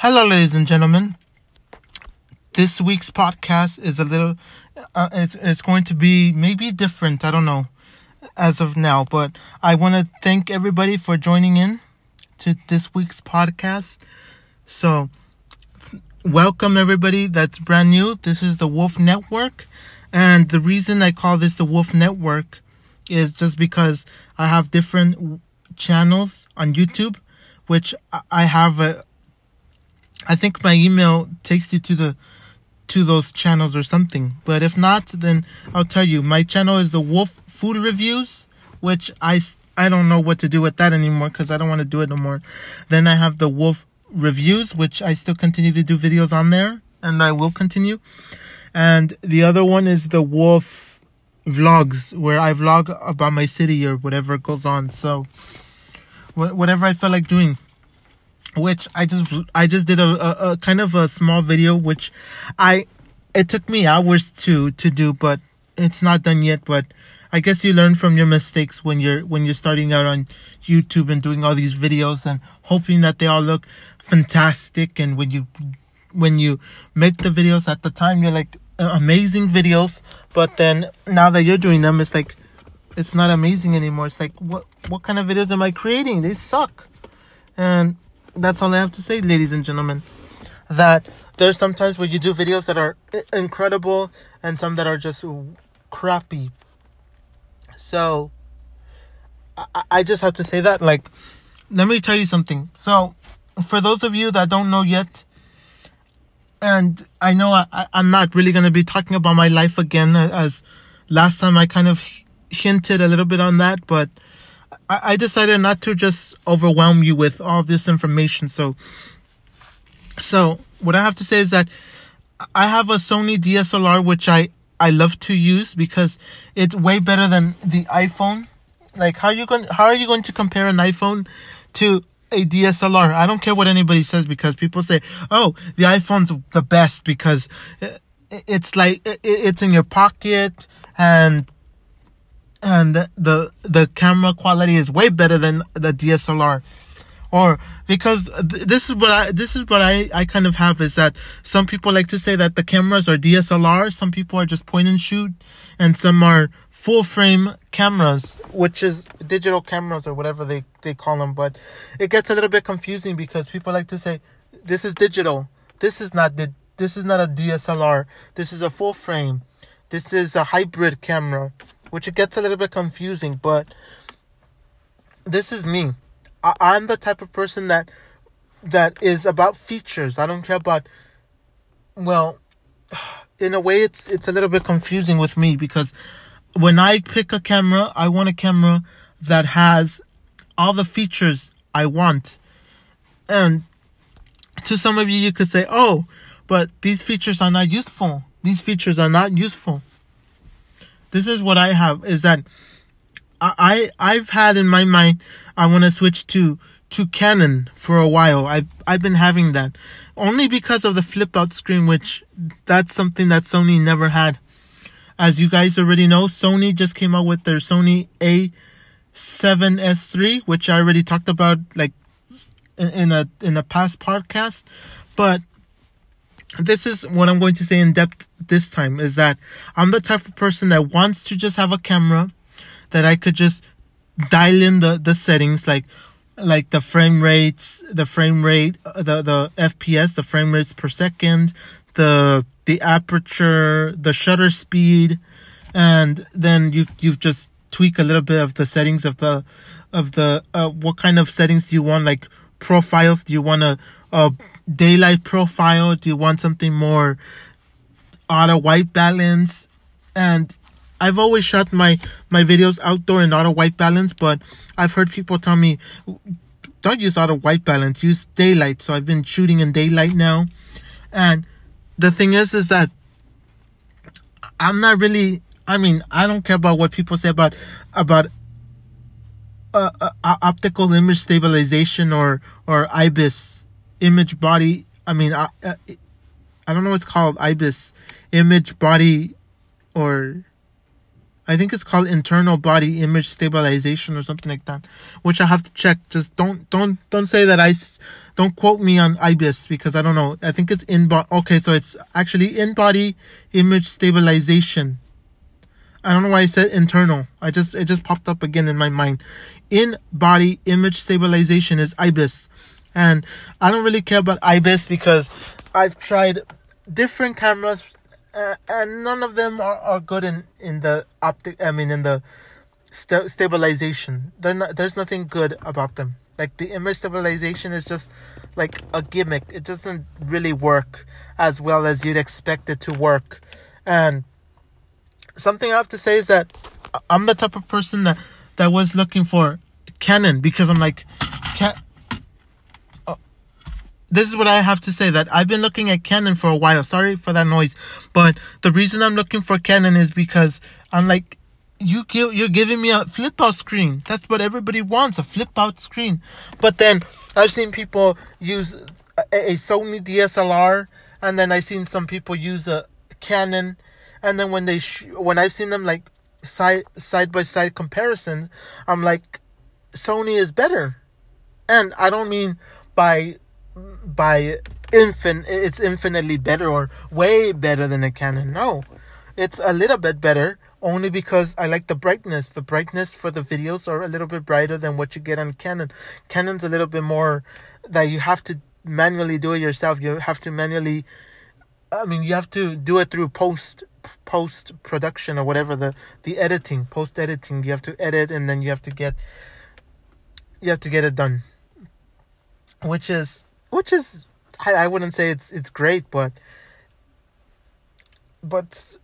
Hello, ladies and gentlemen. This week's podcast is a little, uh, it's, it's going to be maybe different. I don't know as of now, but I want to thank everybody for joining in to this week's podcast. So, welcome everybody that's brand new. This is the Wolf Network. And the reason I call this the Wolf Network is just because I have different channels on YouTube, which I have a, I think my email takes you to the to those channels or something. But if not, then I'll tell you. My channel is the Wolf Food Reviews, which I I don't know what to do with that anymore because I don't want to do it no more. Then I have the Wolf Reviews, which I still continue to do videos on there, and I will continue. And the other one is the Wolf Vlogs, where I vlog about my city or whatever goes on. So whatever I feel like doing which I just I just did a, a, a, kind of a small video which I it took me hours to to do but it's not done yet but I guess you learn from your mistakes when you're when you're starting out on YouTube and doing all these videos and hoping that they all look fantastic. And when you when you make the videos at the time you're like uh, amazing videos but then now that you're doing them it's like it's not amazing anymore. It's like what what kind of videos am I creating? They suck. And that's all I have to say, ladies and gentlemen. That there's sometimes where you do videos that are incredible and some that are just crappy. So, I, I just have to say that. Like, let me tell you something. So, for those of you that don't know yet, and I know I, I'm not really going to be talking about my life again, as last time I kind of hinted a little bit on that, but I, decided not to just overwhelm you with all this information. So, so what I have to say is that I have a Sony DSLR which I I love to use because it's way better than the iPhone. Like how you going how are you going to compare an iPhone to a DSLR? I don't care what anybody says because people say, "Oh, the iPhone's the best because it's like it's in your pocket and and the the camera quality is way better than the DSLR or because th- this is what I this is what I I kind of have is that some people like to say that the cameras are DSLR, some people are just point and shoot, and some are full frame cameras, which is digital cameras or whatever they they call them. But it gets a little bit confusing because people like to say this is digital, this is not di- this is not a DSLR, this is a full frame, this is a hybrid camera which it gets a little bit confusing, but this is me. I, I'm the type of person that that is about features. I don't care about well, in a way it's it's a little bit confusing with me because when I pick a camera, I want a camera that has all the features I want. And to some of you you could say, "Oh, but these features are not useful. These features are not useful." This is what I have is that I, I have had in my mind I want to switch to to Canon for a while. I I've, I've been having that only because of the flip out screen, which that's something that Sony never had. As you guys already know, Sony just came out with their Sony A7S3, which I already talked about like in, in a in a past podcast. But this is what I'm going to say in depth this time is that I'm the type of person that wants to just have a camera that I could just dial in the, the settings like like the frame rates, the frame rate, uh, the the FPS, the frame rates per second, the the aperture, the shutter speed, and then you you just tweak a little bit of the settings of the of the uh, what kind of settings do you want like profiles? Do you want a, a daylight profile? Do you want something more auto white balance and I've always shot my my videos outdoor in auto white balance, but I've heard people tell me don't use auto white balance, use daylight. So I've been shooting in daylight now. And the thing is is that I'm not really I mean, I don't care about what people say about about uh, uh, optical image stabilization or or IBIS image body I mean, I, uh, I don't know what's called IBIS image body or I think it's called internal body image stabilization or something like that, which I have to check. Just don't don't don't say that I don't quote me on IBIS because I don't know. I think it's in body. Okay, so it's actually in body image stabilization. I don't know why I said internal. I just it just popped up again in my mind. In body image stabilization is IBIS. And I don't really care about IBIS because I've tried different cameras uh, and none of them are, are good in, in the optic I mean in the st- stabilization. They're not, there's nothing good about them. Like the image stabilization is just like a gimmick. It doesn't really work as well as you'd expect it to work. And something I have to say is that I'm the type of person that that was looking for Canon because I'm like, this is what I have to say that I've been looking at Canon for a while. Sorry for that noise, but the reason I'm looking for Canon is because I'm like, you you're giving me a flip out screen. That's what everybody wants, a flip out screen. But then I've seen people use a, a Sony DSLR, and then I've seen some people use a Canon and then when they sh- when I've seen them like side side by side comparison, I'm like, Sony is better, and I don't mean by by infin it's infinitely better or way better than a Canon. No, it's a little bit better only because I like the brightness. The brightness for the videos are a little bit brighter than what you get on Canon. Canon's a little bit more that you have to manually do it yourself. You have to manually I mean, you have to do it through post post production or whatever the the editing post editing. You have to edit and then you have to get you have to get it done, which is which is I, I wouldn't say it's it's great, but but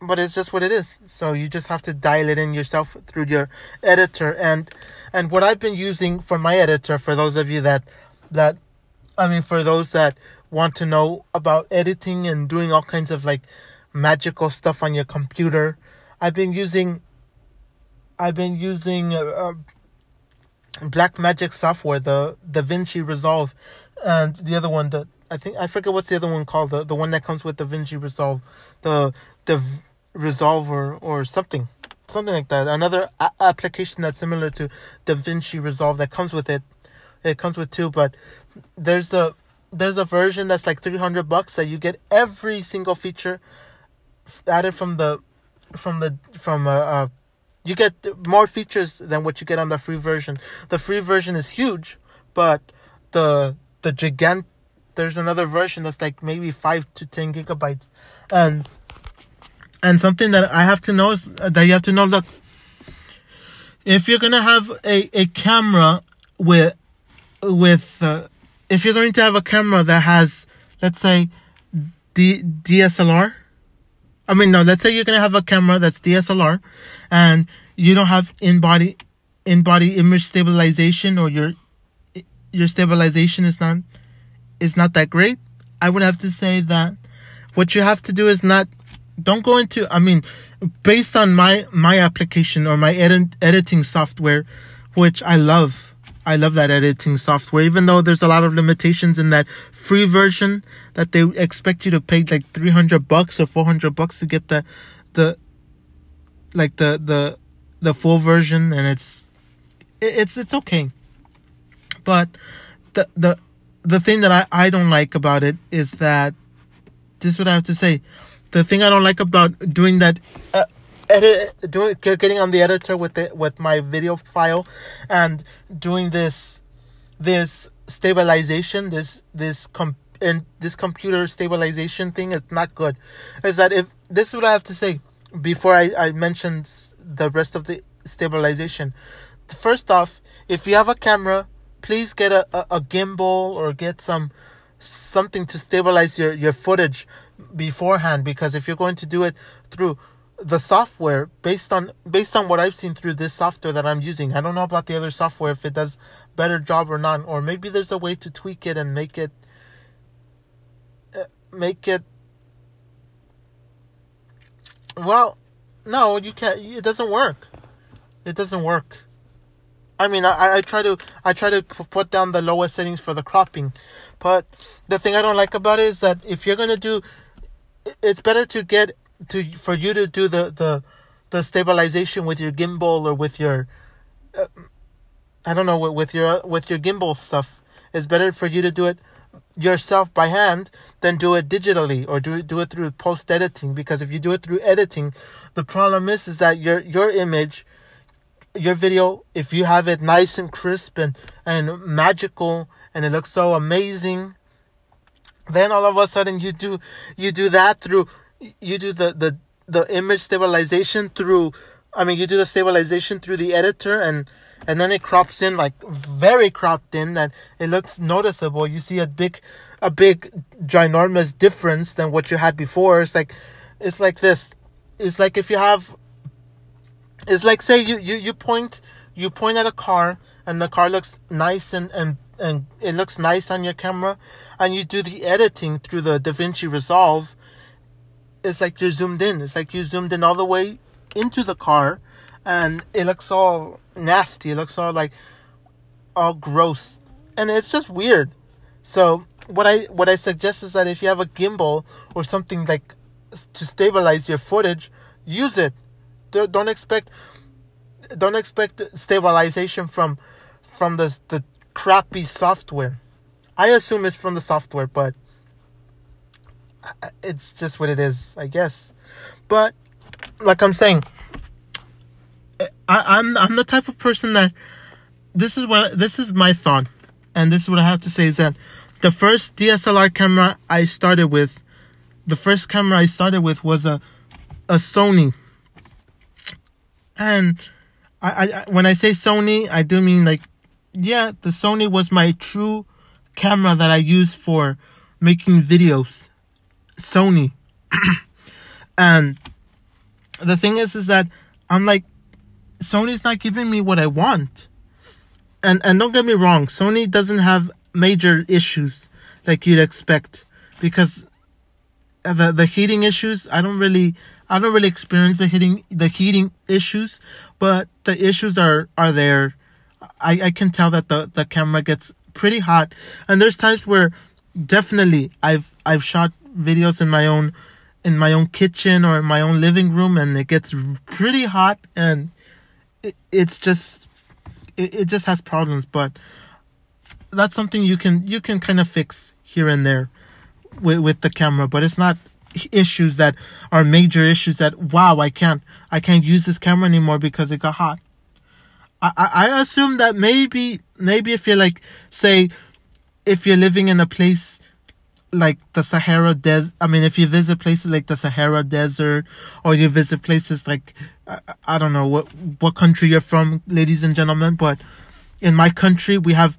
but it's just what it is. So you just have to dial it in yourself through your editor and and what I've been using for my editor for those of you that that I mean for those that want to know about editing and doing all kinds of like magical stuff on your computer, I've been using I've been using uh, uh, Blackmagic software, the DaVinci Resolve, and the other one, the I think I forget what's the other one called, the the one that comes with DaVinci Resolve, the the Resolver or something, something like that. Another a- application that's similar to DaVinci Resolve that comes with it. It comes with two, but there's the there's a version that's like 300 bucks that you get every single feature added from the from the from uh, uh you get more features than what you get on the free version. The free version is huge, but the the gigant there's another version that's like maybe 5 to 10 gigabytes. And and something that I have to know is that you have to know that if you're to have a a camera with with uh, if you're going to have a camera that has, let's say, D- DSLR, I mean, no, let's say you're going to have a camera that's DSLR and you don't have in body, in body image stabilization or your, your stabilization is not, is not that great. I would have to say that what you have to do is not, don't go into, I mean, based on my, my application or my edit, editing software, which I love, I love that editing software, even though there's a lot of limitations in that free version that they expect you to pay like 300 bucks or 400 bucks to get the, the, like the, the, the full version and it's, it's, it's okay. But the, the, the thing that I, I don't like about it is that, this is what I have to say. The thing I don't like about doing that, uh, edit doing getting on the editor with it with my video file and doing this this stabilization this this com and this computer stabilization thing is not good. Is that if this is what i have to say before i i mention the rest of the stabilization. First off if you have a camera please get a, a, a gimbal or get some something to stabilize your your footage beforehand because if you're going to do it through the software based on based on what I've seen through this software that I'm using. I don't know about the other software if it does better job or not, or maybe there's a way to tweak it and make it uh, make it. Well, no, you can't. It doesn't work. It doesn't work. I mean, I, I try to I try to put down the lowest settings for the cropping, but the thing I don't like about it is that if you're gonna do, it's better to get to for you to do the the the stabilization with your gimbal or with your uh, I don't know with your with your gimbal stuff. It's better for you to do it yourself by hand than do it digitally or do do it through post editing because if you do it through editing the problem is is that your your image your video if you have it nice and crisp and and magical and it looks so amazing then all of a sudden you do you do that through you do the the the image stabilization through i mean you do the stabilization through the editor and and then it crops in like very cropped in that it looks noticeable. You see a big a big ginormous difference than what you had before. It's like it's like this. It's like if you have it's like say you you, you point you point at a car and the car looks nice and and and it looks nice on your camera and you do the editing through the DaVinci Resolve it's like you're zoomed in it's like you zoomed in all the way into the car and it looks all nasty. It looks all like all gross, and it's just weird. So what I what I suggest is that if you have a gimbal or something like to stabilize your footage, use it. Don't expect don't expect stabilization from from the the crappy software. I assume it's from the software, but it's just what it is, I guess. But like I'm saying, I, I'm, I'm the type of person that this is what this is my thought, and this is what I have to say is that the first DSLR camera I started with, the first camera I started with was a a Sony, and I, I when I say Sony, I do mean like yeah, the Sony was my true camera that I used for making videos. Sony. and the thing is is that I'm like Sony's not giving me what I want. And and don't get me wrong, Sony doesn't have major issues like you'd expect because the the heating issues, I don't really I don't really experience the heating the heating issues, but the issues are are there. I I can tell that the the camera gets pretty hot and there's times where definitely I've I've shot videos in my own in my own kitchen or in my own living room and it gets pretty hot and it, it's just it, it just has problems but that's something you can you can kind of fix here and there with with the camera but it's not issues that are major issues that wow i can't i can't use this camera anymore because it got hot. I i assume that maybe maybe if you're like say if you're living in a place like the Sahara Desert. I mean, if you visit places like the Sahara Desert, or you visit places like I, I don't know what what country you're from, ladies and gentlemen, but in my country we have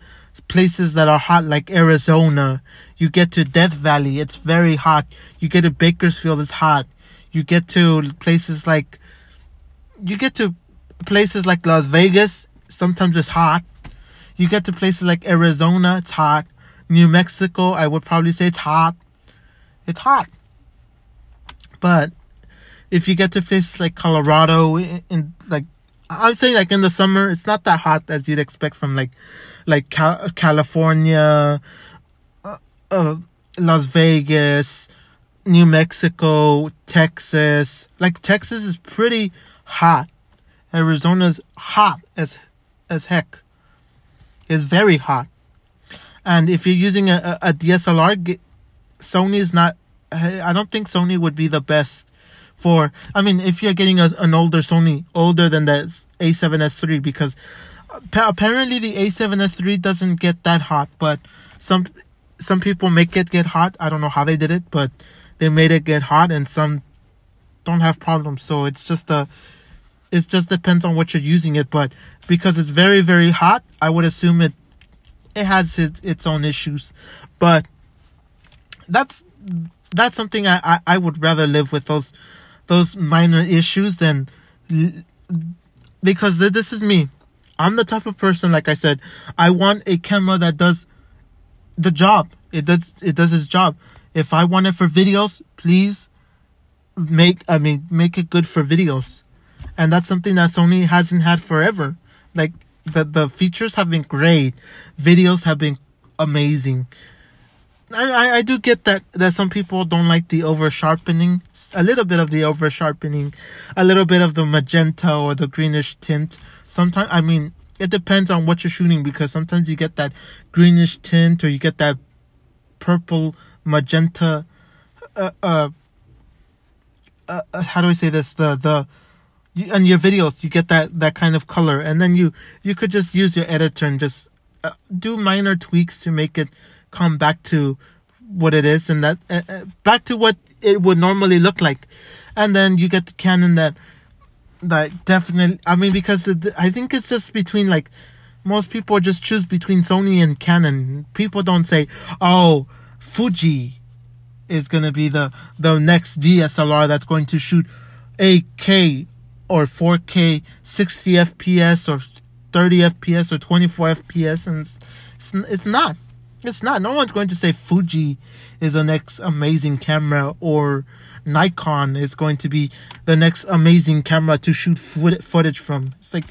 places that are hot like Arizona. You get to Death Valley, it's very hot. You get to Bakersfield, it's hot. You get to places like you get to places like Las Vegas, sometimes it's hot. You get to places like Arizona, it's hot. New Mexico, I would probably say it's hot. It's hot. But if you get to places like Colorado, in, in like I'm saying like in the summer, it's not that hot as you'd expect from like like Cal- California, uh, uh, Las Vegas, New Mexico, Texas. Like Texas is pretty hot. Arizona's hot as as heck. It's very hot. And if you're using a, a DSLR, Sony is not. I don't think Sony would be the best for. I mean, if you're getting a, an older Sony, older than the A7S3, because uh, apparently the A7S3 doesn't get that hot, but some some people make it get hot. I don't know how they did it, but they made it get hot, and some don't have problems. So it's just a. It just depends on what you're using it, but because it's very very hot, I would assume it it has its, its own issues, but that's that's something I, I, I would rather live with those those minor issues than because this is me. I'm the type of person, like I said, I want a camera that does the job. It does it does its job. If I want it for videos, please make I mean make it good for videos. And that's something that Sony hasn't had forever. Like the the features have been great. Videos have been amazing. I, I, I do get that that some people don't like the over sharpening, a little bit of the over sharpening, a little bit of the magenta or the greenish tint. Sometimes I mean it depends on what you're shooting because sometimes you get that greenish tint or you get that purple magenta. Uh, uh, uh, how do I say this? The the in your videos you get that that kind of color, and then you you could just use your editor and just uh, do minor tweaks to make it come back to what it is and that uh, uh back to what it would normally look like, and then you get the Canon that that definitely. I mean, because I think it's just between like most people just choose between Sony and Canon. People don't say, "Oh, Fuji is gonna be the the next DSLR that's going to shoot 8K or 4K, 60 FPS or 30 FPS or 24 FPS, and it's, it's not. It's not. No one's going to say Fuji is the next amazing camera or Nikon is going to be the next amazing camera to shoot footage from. It's like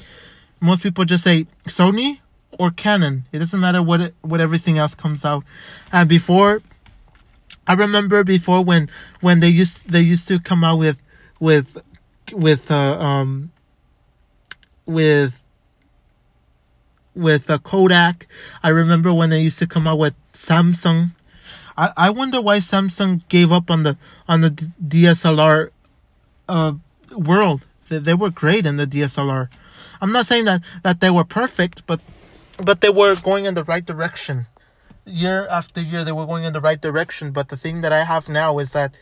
most people just say Sony or Canon. It doesn't matter what it, what everything else comes out. And before, I remember before when when they used they used to come out with with with uh, um with with a Kodak. I remember when they used to come out with Samsung. I, I wonder why Samsung gave up on the on the DSLR uh, world. They, they were great in the DSLR. I'm not saying that, that they were perfect, but but they were going in the right direction. Year after year, they were going in the right direction. But the thing that I have now is that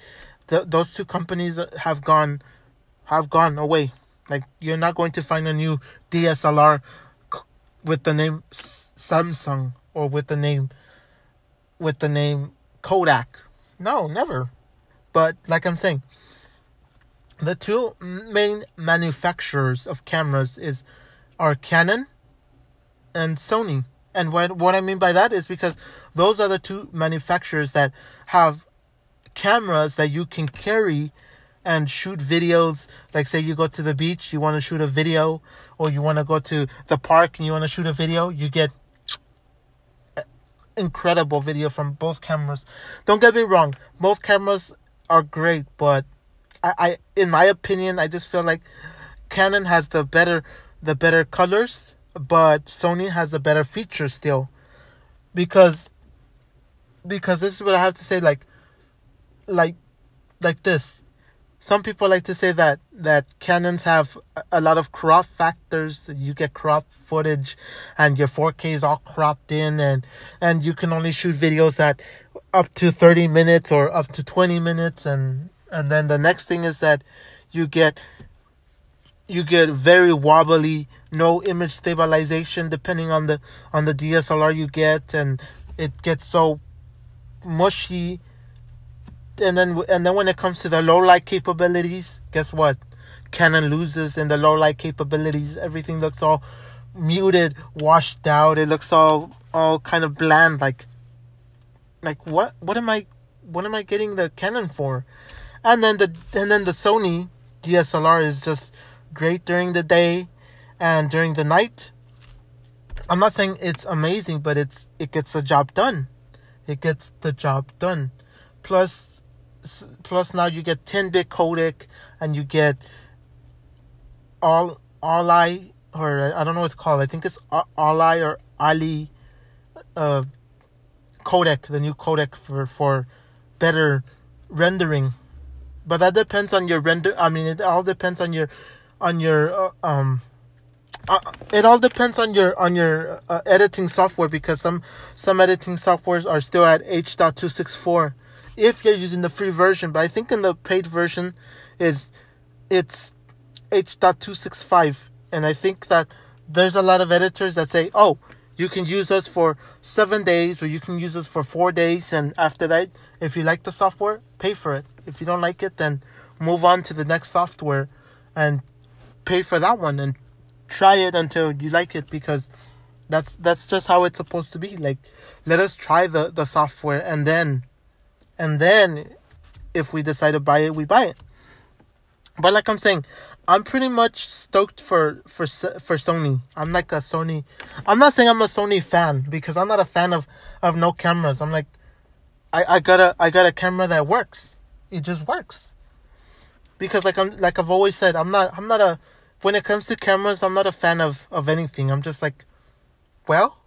the, those two companies have gone have gone away. Like you're not going to find a new DSLR with the name Samsung or with the name with the name Kodak. No, never. But like I'm saying, the two main manufacturers of cameras is are Canon and Sony. And what what I mean by that is because those are the two manufacturers that have cameras that you can carry and shoot videos. Like say you go to the beach, you want to shoot a video, or you want to go to the park and you want to shoot a video, you get incredible video from both cameras. Don't get me wrong, both cameras are great, but I, I in my opinion, I just feel like Canon has the better the better colors, but Sony has the better features still. Because because this is what I have to say like like like this some people like to say that that Canons have a lot of crop factors. You get crop footage, and your 4K is all cropped in, and and you can only shoot videos at up to 30 minutes or up to 20 minutes, and and then the next thing is that you get you get very wobbly, no image stabilization depending on the on the DSLR you get, and it gets so mushy and then and then when it comes to the low light capabilities, guess what? Canon loses in the low light capabilities. Everything looks all muted, washed out. It looks all all kind of bland. Like like what what am I what am I getting the Canon for? And then the and then the Sony DSLR is just great during the day and during the night. I'm not saying it's amazing, but it's it gets the job done. It gets the job done. Plus plus now you get 10 bit codec and you get all all I or I don't know what it's called. I think it's all I or Ali uh, codec, the new codec for for better rendering. But that depends on your render. I mean, it all depends on your on your uh, um. Uh, it all depends on your on your uh, editing software because some some editing softwares are still at H.264 if you're using the free version, but I think in the paid version is it's H.265 and I think that there's a lot of editors that say, "Oh, you can use us for 7 days or you can use us for 4 days and after that, if you like the software, pay for it. If you don't like it, then move on to the next software and pay for that one and try it until you like it because that's that's just how it's supposed to be like let us try the the software and then and then if we decide to buy it, we buy it. But like I'm saying, I'm pretty much stoked for for for Sony. I'm like a Sony. I'm not saying I'm a Sony fan because I'm not a fan of of no cameras. I'm like I, I got a I got a camera that works. It just works. Because like I'm like I've always said, I'm not I'm not a when it comes to cameras, I'm not a fan of of anything. I'm just like, well,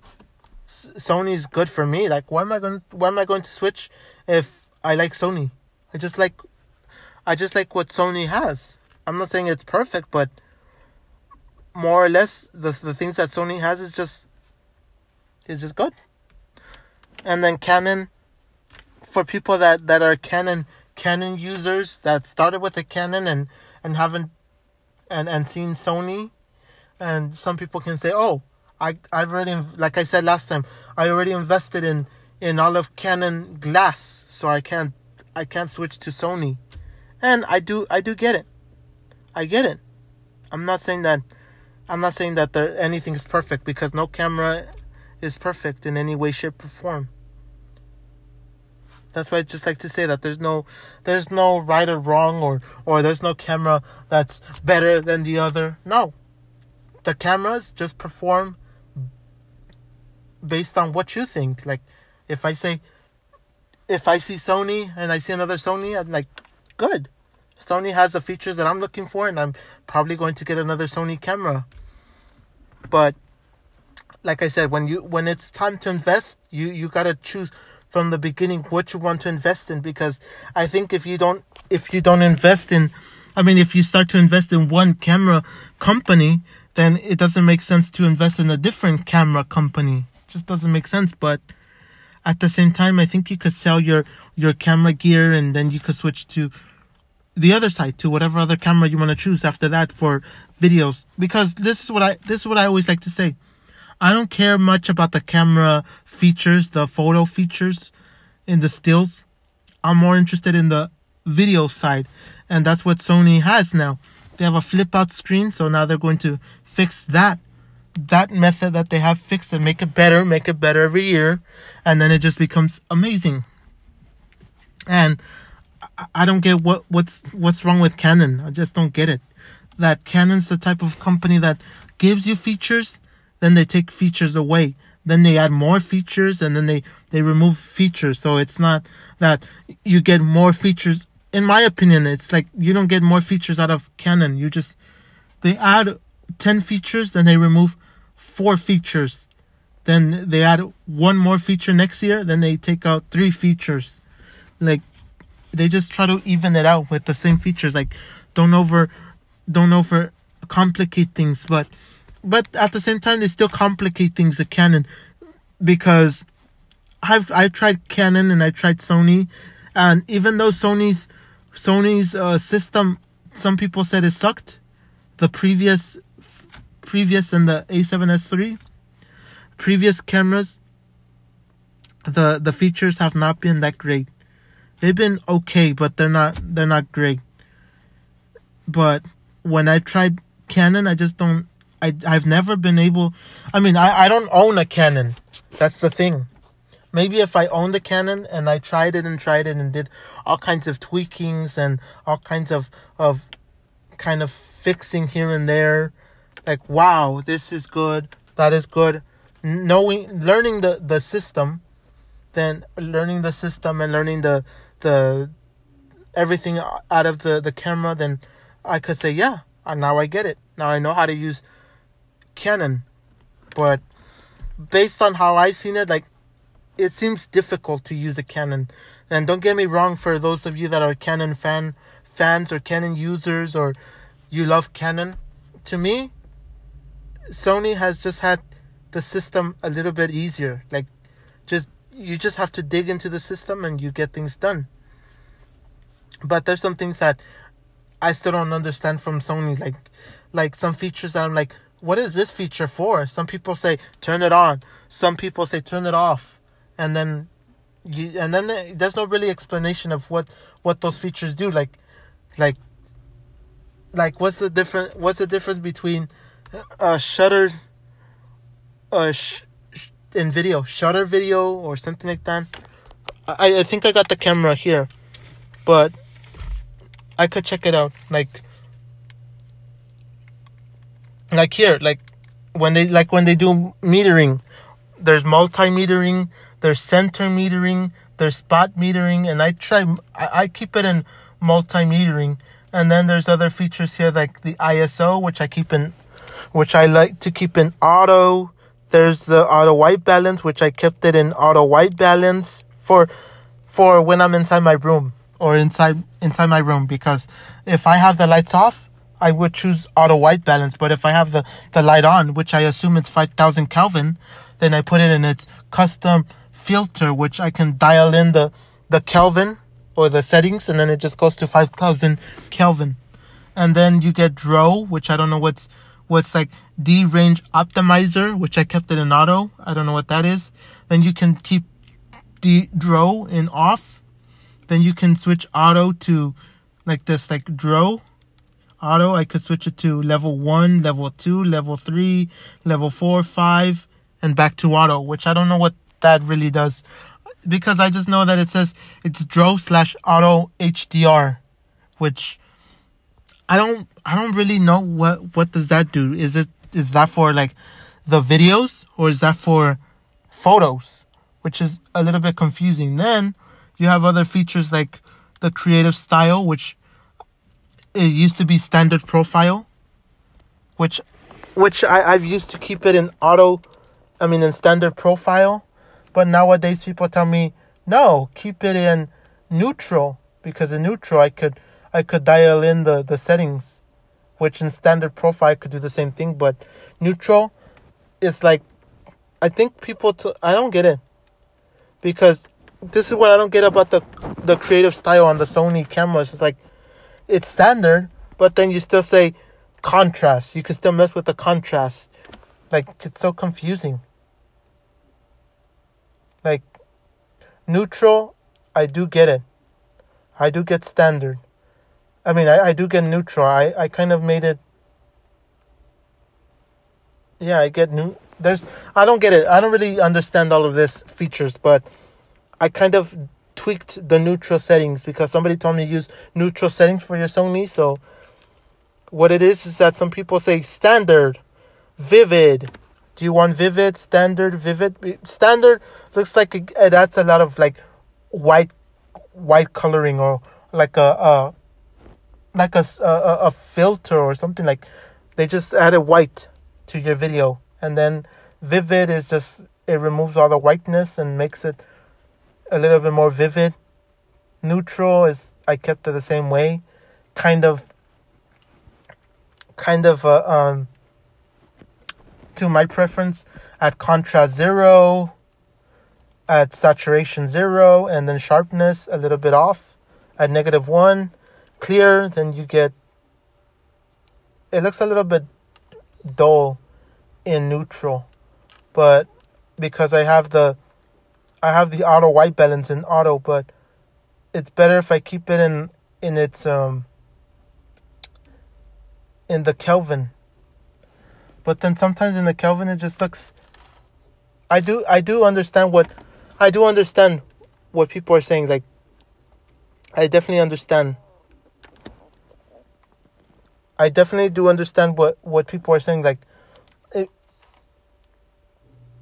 Sony's good for me. Like, why am I going? Why am I going to switch if I like Sony? I just like, I just like what Sony has. I'm not saying it's perfect, but more or less the the things that Sony has is just is just good. And then Canon, for people that that are Canon Canon users that started with a Canon and and haven't and and seen Sony, and some people can say, oh, I I've already like I said last time, I already invested in in all of Canon glass, so I can't I can't switch to Sony, and I do I do get it, I get it. I'm not saying that I'm not saying that there anything is perfect because no camera is perfect in any way, shape, or form. That's why I just like to say that there's no there's no right or wrong or or there's no camera that's better than the other. No. The cameras just perform based on what you think. Like if I say if I see Sony and I see another Sony, I'm like, good. Sony has the features that I'm looking for and I'm probably going to get another Sony camera. But like I said, when you when it's time to invest, you you gotta choose from the beginning what you want to invest in because I think if you don't if you don't invest in I mean if you start to invest in one camera company then it doesn't make sense to invest in a different camera company. It just doesn't make sense but at the same time I think you could sell your your camera gear and then you could switch to the other side to whatever other camera you want to choose after that for videos because this is what I this is what I always like to say I don't care much about the camera features, the photo features in the stills. I'm more interested in the video side. And that's what Sony has now. They have a flip out screen, so now they're going to fix that. That method that they have fixed and make it better, make it better every year, and then it just becomes amazing. And I don't get what what's what's wrong with Canon. I just don't get it. That Canon's the type of company that gives you features then they take features away then they add more features and then they they remove features so it's not that you get more features in my opinion it's like you don't get more features out of canon you just they add 10 features then they remove four features then they add one more feature next year then they take out three features like they just try to even it out with the same features like don't over don't over complicate things but but at the same time, they still complicate things at Canon because I've I tried Canon and I tried Sony, and even though Sony's Sony's uh, system, some people said it sucked. The previous previous than the A7S III, previous cameras, the the features have not been that great. They've been okay, but they're not they're not great. But when I tried Canon, I just don't I I've never been able. I mean, I I don't own a Canon. That's the thing. Maybe if I owned a Canon and I tried it and tried it and did all kinds of tweakings and all kinds of of kind of fixing here and there, like wow, this is good, that is good. Knowing, learning the the system, then learning the system and learning the the everything out of the the camera, then I could say yeah, uh, now I get it. Now I know how to use Canon, but based on how I seen it, like it seems difficult to use a Canon. And don't get me wrong, for those of you that are Canon fan fans or Canon users or you love Canon, to me, Sony has just had the system a little bit easier. Like, just you just have to dig into the system and you get things done. But there's some things that I still don't understand from Sony, like like some features that I'm like, what is this feature for? Some people say turn it on. Some people say turn it off. And then you, and then there's no really explanation of what what those features do like like like what's the difference what's the difference between a shutter uh sh- in video shutter video or something like that I, I think i got the camera here but i could check it out like like here like when they like when they do metering there's multi metering there's center metering, there's spot metering, and I try I, I keep it in multi metering. And then there's other features here like the ISO, which I keep in, which I like to keep in auto. There's the auto white balance, which I kept it in auto white balance for, for when I'm inside my room or inside inside my room because if I have the lights off, I would choose auto white balance. But if I have the, the light on, which I assume it's 5000 Kelvin, then I put it in its custom filter, which I can dial in the, the Kelvin or the settings, and then it just goes to 5000 Kelvin. And then you get draw, which I don't know what's, what's like D range optimizer, which I kept it in auto. I don't know what that is. Then you can keep D draw in off. Then you can switch auto to like this, like draw auto. I could switch it to level one, level two, level three, level four, five, and back to auto, which I don't know what that really does because I just know that it says it's draw slash auto HDR, which I don't I don't really know what what does that do. Is it is that for like the videos or is that for photos? Which is a little bit confusing. Then you have other features like the creative style, which it used to be standard profile, which which I, I've used to keep it in auto I mean in standard profile. But nowadays people tell me, no, keep it in neutral because in neutral I could I could dial in the, the settings, which in standard profile could do the same thing, but neutral is like I think people t- I don't get it because this is what I don't get about the the creative style on the Sony cameras. It's like it's standard, but then you still say contrast. You can still mess with the contrast. Like it's so confusing. Like neutral, I do get it. I do get standard. I mean, I, I do get neutral. I, I kind of made it. Yeah, I get new. There's I don't get it. I don't really understand all of this features, but I kind of tweaked the neutral settings because somebody told me to use neutral settings for your Sony. So what it is is that some people say standard, vivid. Do you want vivid, standard, vivid? Standard looks like it adds a lot of like white, white coloring or like a, a like a, a a filter or something like. They just added white to your video, and then vivid is just it removes all the whiteness and makes it a little bit more vivid. Neutral is I kept it the same way, kind of. Kind of uh, um. To my preference, at contrast zero. At saturation zero, and then sharpness a little bit off. At negative one, clear. Then you get. It looks a little bit dull in neutral, but because I have the I have the auto white balance in auto, but it's better if I keep it in in its um in the Kelvin. But then sometimes in the Kelvin it just looks I do I do understand what I do understand what people are saying like I definitely understand I definitely do understand what what people are saying like it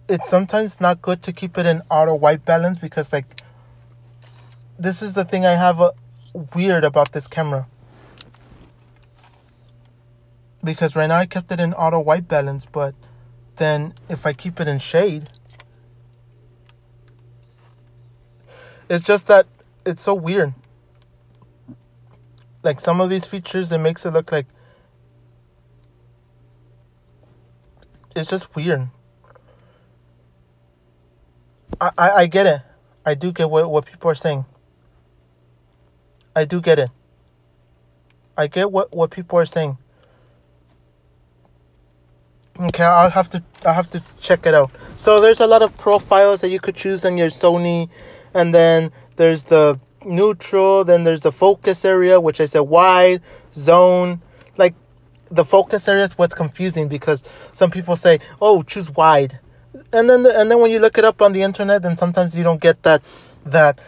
it's sometimes not good to keep it in auto white balance because like this is the thing I have a weird about this camera. Because right now I kept it in auto white balance, but then if I keep it in shade, it's just that it's so weird. Like some of these features, it makes it look like it's just weird. I, I, I get it. I do get what, what people are saying. I do get it. I get what, what people are saying. Okay, I'll have to I'll have to check it out. So there's a lot of profiles that you could choose on your Sony, and then there's the neutral, then there's the focus area, which is a wide zone. The focus area is what's confusing because some people say, "Oh, choose wide," and then and then when you look it up on the internet, then sometimes you don't get that that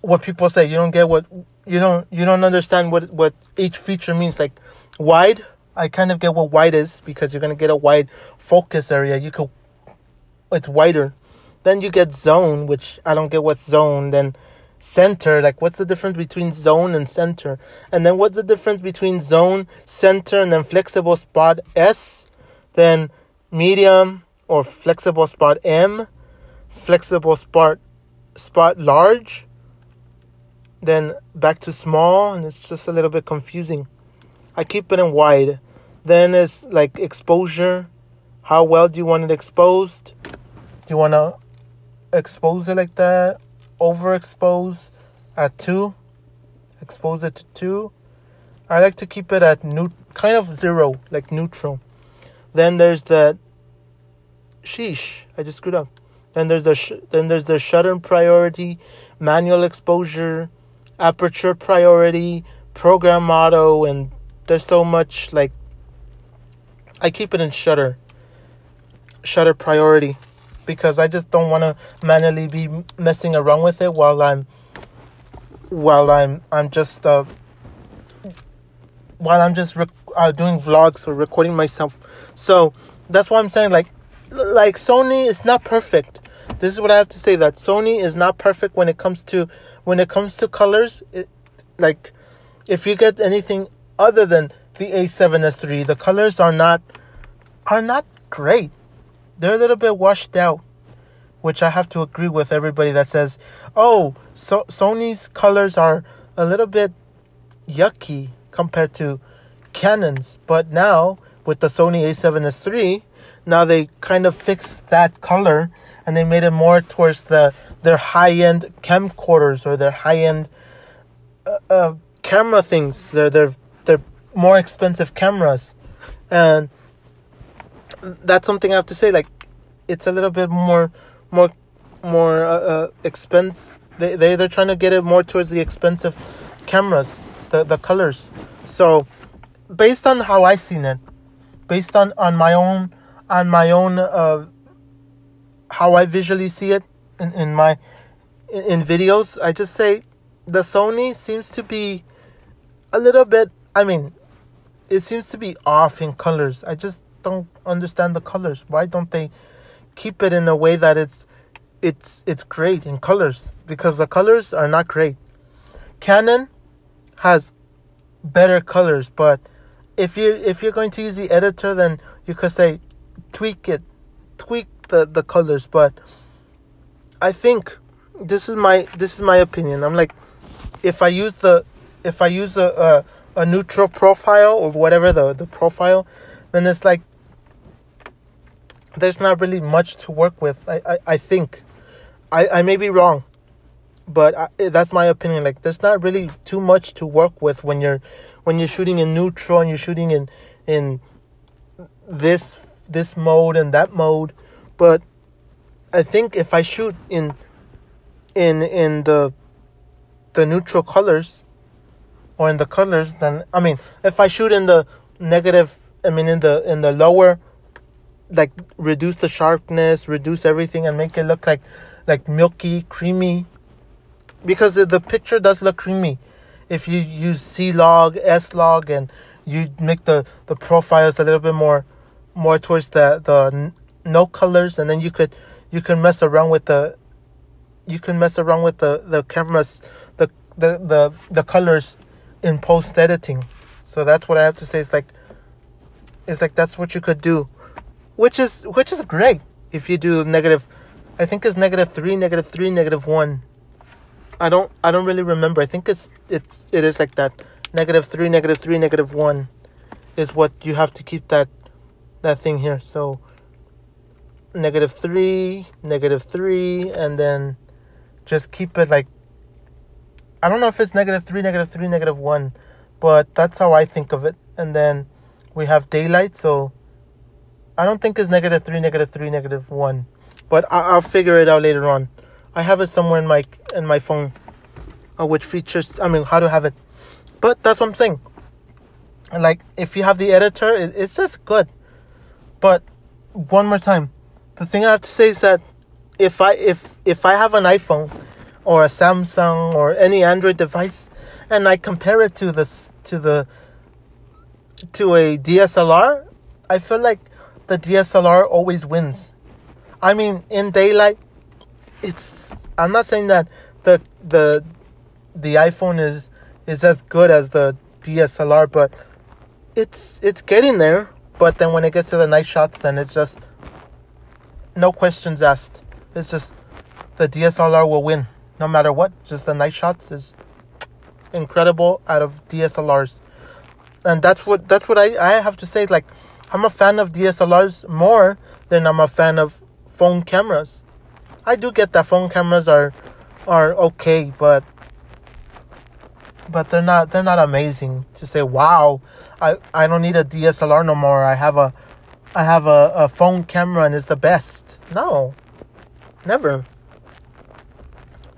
what people say. You don't get what you don't you don't understand what what each feature means. Like wide, I kind of get what wide is because you're gonna get a wide focus area. You could it's wider. Then you get zone, which I don't get what zone. Then center, like what's the difference between zone and center? And then what's the difference between zone, center, and then flexible spot S? Then medium or flexible spot M, flexible spot spot large, then back to small, and it's just a little bit confusing. I keep it in wide. Then it's like exposure. How well do you want it exposed? Do you want to expose it like that? Overexpose at two? Expose it to two? I like to keep it at new, kind of zero, like neutral. Then there's the sheesh. I just screwed up. Then there's the sh- then there's the shutter priority, manual exposure, aperture priority, program auto, and there's so much like I keep it in shutter. Shutter priority because I just don't want to manually be messing around with it while I'm while I'm I'm just uh, while I'm just rec- uh, doing vlogs or recording myself. So that's why I'm saying like like Sony is not perfect. This is what I have to say that Sony is not perfect when it comes to when it comes to colors. It, like if you get anything other than the A7S3, the colors are not are not great. They're a little bit washed out, which I have to agree with everybody that says, "Oh, so Sony's colors are a little bit yucky compared to Canon's." But now with the Sony A7S III, now they kind of fixed that color and they made it more towards the their high-end camcorders or their high-end uh, uh, camera things. They're they're they're more expensive cameras, and that's something I have to say. Like, it's a little bit more more more uh, uh, expense. They they they're trying to get it more towards the expensive cameras, the the colors. So, based on how I've seen it, based on on my own on my own uh, how I visually see it in, in my in, in videos, I just say the Sony seems to be a little bit I mean it seems to be off in colors. I just don't understand the colors. Why don't they keep it in a way that it's it's it's great in colors because the colors are not great. Canon has better colors, but if you if you're going to use the editor then you could say tweak it, tweak the the colors. But I think this is my this is my opinion. I'm like, if I use the if I use a a, a neutral profile or whatever the the profile, then it's like there's not really much to work with. I I, I think, I I may be wrong, but I, eh, that's my opinion. Like there's not really too much to work with when you're when you're shooting in neutral and you're shooting in in this this mode and that mode but i think if i shoot in in in the the neutral colors or in the colors then i mean if i shoot in the negative i mean in the in the lower like reduce the sharpness reduce everything and make it look like like milky creamy. Because the picture does look creamy. If you use c log s log and you make the the profiles a little bit more more towards the the no colors and then you could you can mess around with the you can mess around with the the cameras the the the, the colors in post editing so that's what i have to say. It's like it's like that's what you could do which is which is great if you do negative i think it's negative three negative three negative one i don't i don't really remember i think it's it's it is like that negative three negative three negative one is what you have to keep that that thing here. So negative 3, negative 3, and then just keep it like, I don't know if it's negative 3, negative 3, negative 1, but that's how I think of it. And then we have daylight, so I don't think it's negative 3, negative 3, negative 1, but I- will figure it out later on. I have it somewhere in my in my phone, uh, which features, I mean, how to have it. But that's what I'm saying. Like, if you have the editor, it, it's just good. But one more time, the thing I have to say is that if I if if I have an iPhone or a Samsung or any Android device and I compare it to this to the to a DSLR, I feel like the DSLR always wins. I mean, in daylight, it's I'm not saying that the the the iPhone is is as good as the DSLR, but it's it's getting there. But then when it gets to the night shots, then it's just no questions asked. It's just the DSLR will win no matter what. Just the night shots is incredible out of DSLRs, and that's what that's what I I have to say. Like I'm a fan of DSLRs more than I'm a fan of phone cameras. I do get that phone cameras are are okay, but but they're not they're not amazing. To say wow I, I don't need a DSLR no more. I have a I have a, a phone camera and it's the best. No. Never.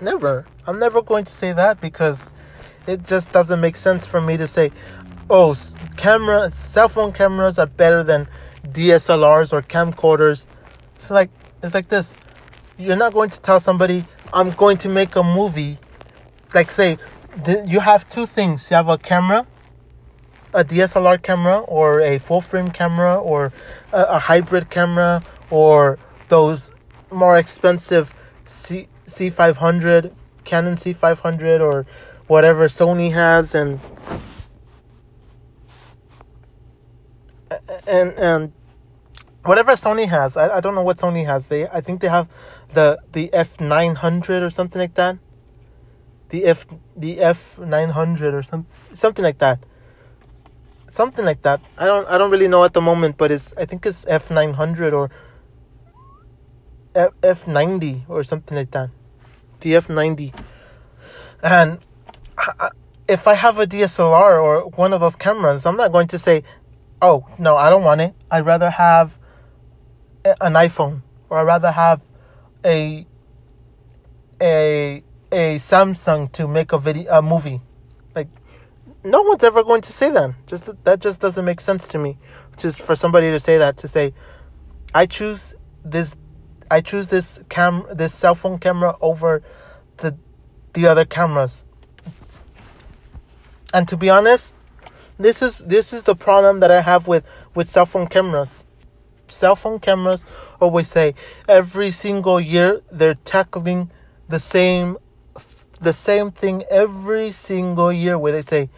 Never. I'm never going to say that because it just doesn't make sense for me to say oh camera cell phone cameras are better than DSLRs or camcorders. It's like it's like this. You're not going to tell somebody I'm going to make a movie. Like say you have two things. You have a camera, a DSLR camera, or a full frame camera, or a, a hybrid camera, or those more expensive C C500, Canon C500, or whatever Sony has, and and and whatever Sony has. I, I don't know what Sony has. They I think they have the the F900 or something like that the F the F nine hundred or some something like that. Something like that. I don't I don't really know at the moment, but it's I think it's F nine hundred or F ninety or something like that. The F ninety, and I, if I have a DSLR or one of those cameras, I'm not going to say, "Oh no, I don't want it." I'd rather have an iPhone, or I'd rather have a a a Samsung to make a video a movie. Like no one's ever going to say that. Just that just doesn't make sense to me. Just for somebody to say that to say I choose this I choose this cam this cell phone camera over the the other cameras. And to be honest, this is this is the problem that I have with with cell phone cameras. Cell phone cameras always say every single year they're tackling the same the same thing every single year where they say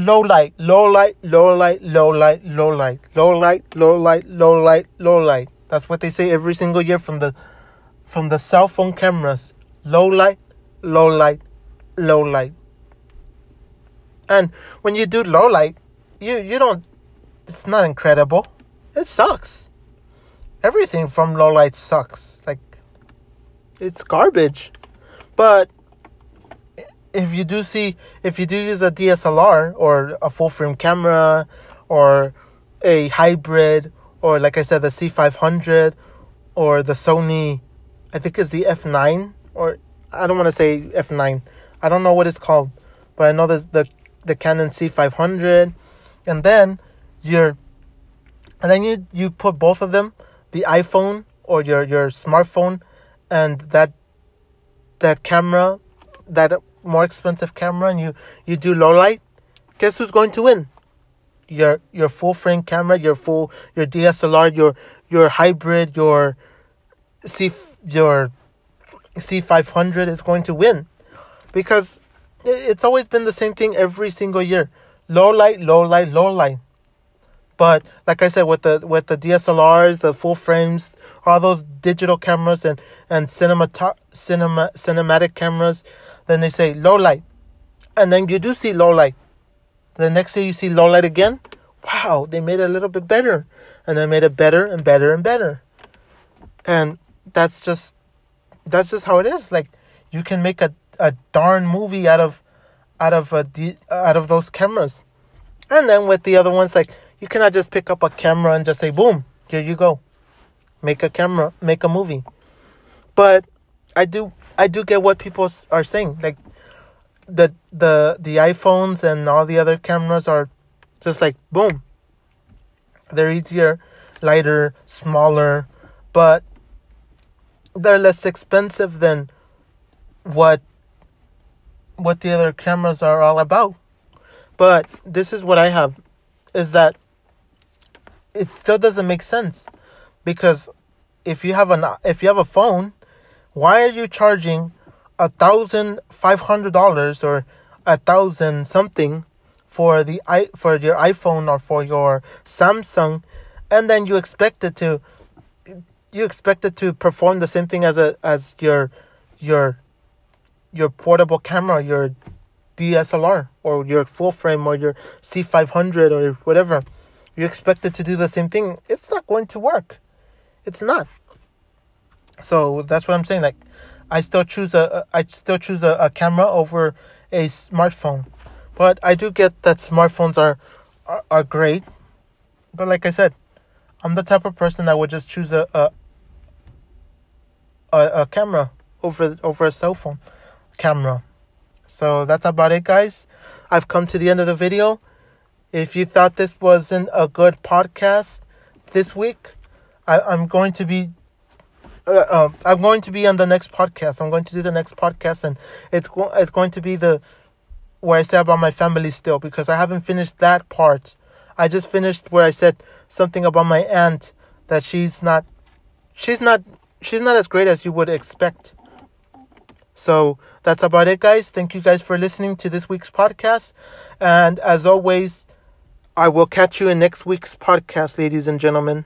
low light, low light, low light, low light, low light, low light, low light, low light, low light. That's what they say every single year from the from the cell phone cameras. Low light, low light, low light. And when you do low light, you you don't it's not incredible. It sucks. Everything from low light sucks Like it's garbage. But if you do see, if you do use a DSLR or a full frame camera or a hybrid or like I said, the C500 or the Sony, I think it's the F9 or I don't want to say F9. I don't know what it's called, but I know there's the the Canon C500, and then you're, and then you you put both of them, the iPhone or your your smartphone and that that camera, that more expensive camera, and you you do low light, guess who's going to win? Your your full frame camera, your full your DSLR, your your hybrid, your C your C five hundred is going to win, because it's always been the same thing every single year. Low light, low light, low light. But like I said, with the with the DSLRs, the full frames, all those digital cameras and and cinema cinema cinematic cameras, then they say low light, and then you do see low light. The next day you see low light again. Wow, they made it a little bit better, and they made it better and better and better. And that's just that's just how it is. Like you can make a a darn movie out of out of uh, a out of those cameras, and then with the other ones, like you cannot just pick up a camera and just say boom, here you go make a camera, make a movie. But I do I do get what people are saying. Like the the the iPhones and all the other cameras are just like boom. They're easier, lighter, smaller, but they're less expensive than what what the other cameras are all about. But this is what I have is that it still doesn't make sense because if you have an if you have a phone, why are you charging a thousand five hundred dollars or a thousand something for the i for your iPhone or for your Samsung, and then you expect it to you expect it to perform the same thing as a as your your your portable camera, your DSLR or your full frame or your C500 or whatever. You expect it to do the same thing. It's not going to work. It's not. So that's what I'm saying. Like, I still choose a I still choose a, a camera over a smartphone, but I do get that smartphones are, are are great. But like I said, I'm the type of person that would just choose a a, a, a camera over over a cell phone camera. So that's about it, guys. I've come to the end of the video. If you thought this wasn't a good podcast this week, I, I'm going to be uh, uh, I'm going to be on the next podcast. I'm going to do the next podcast, and it's go- it's going to be the where I say about my family still because I haven't finished that part. I just finished where I said something about my aunt that she's not she's not she's not as great as you would expect. So that's about it, guys. Thank you guys for listening to this week's podcast, and as always, I will catch you in next week's podcast, ladies and gentlemen.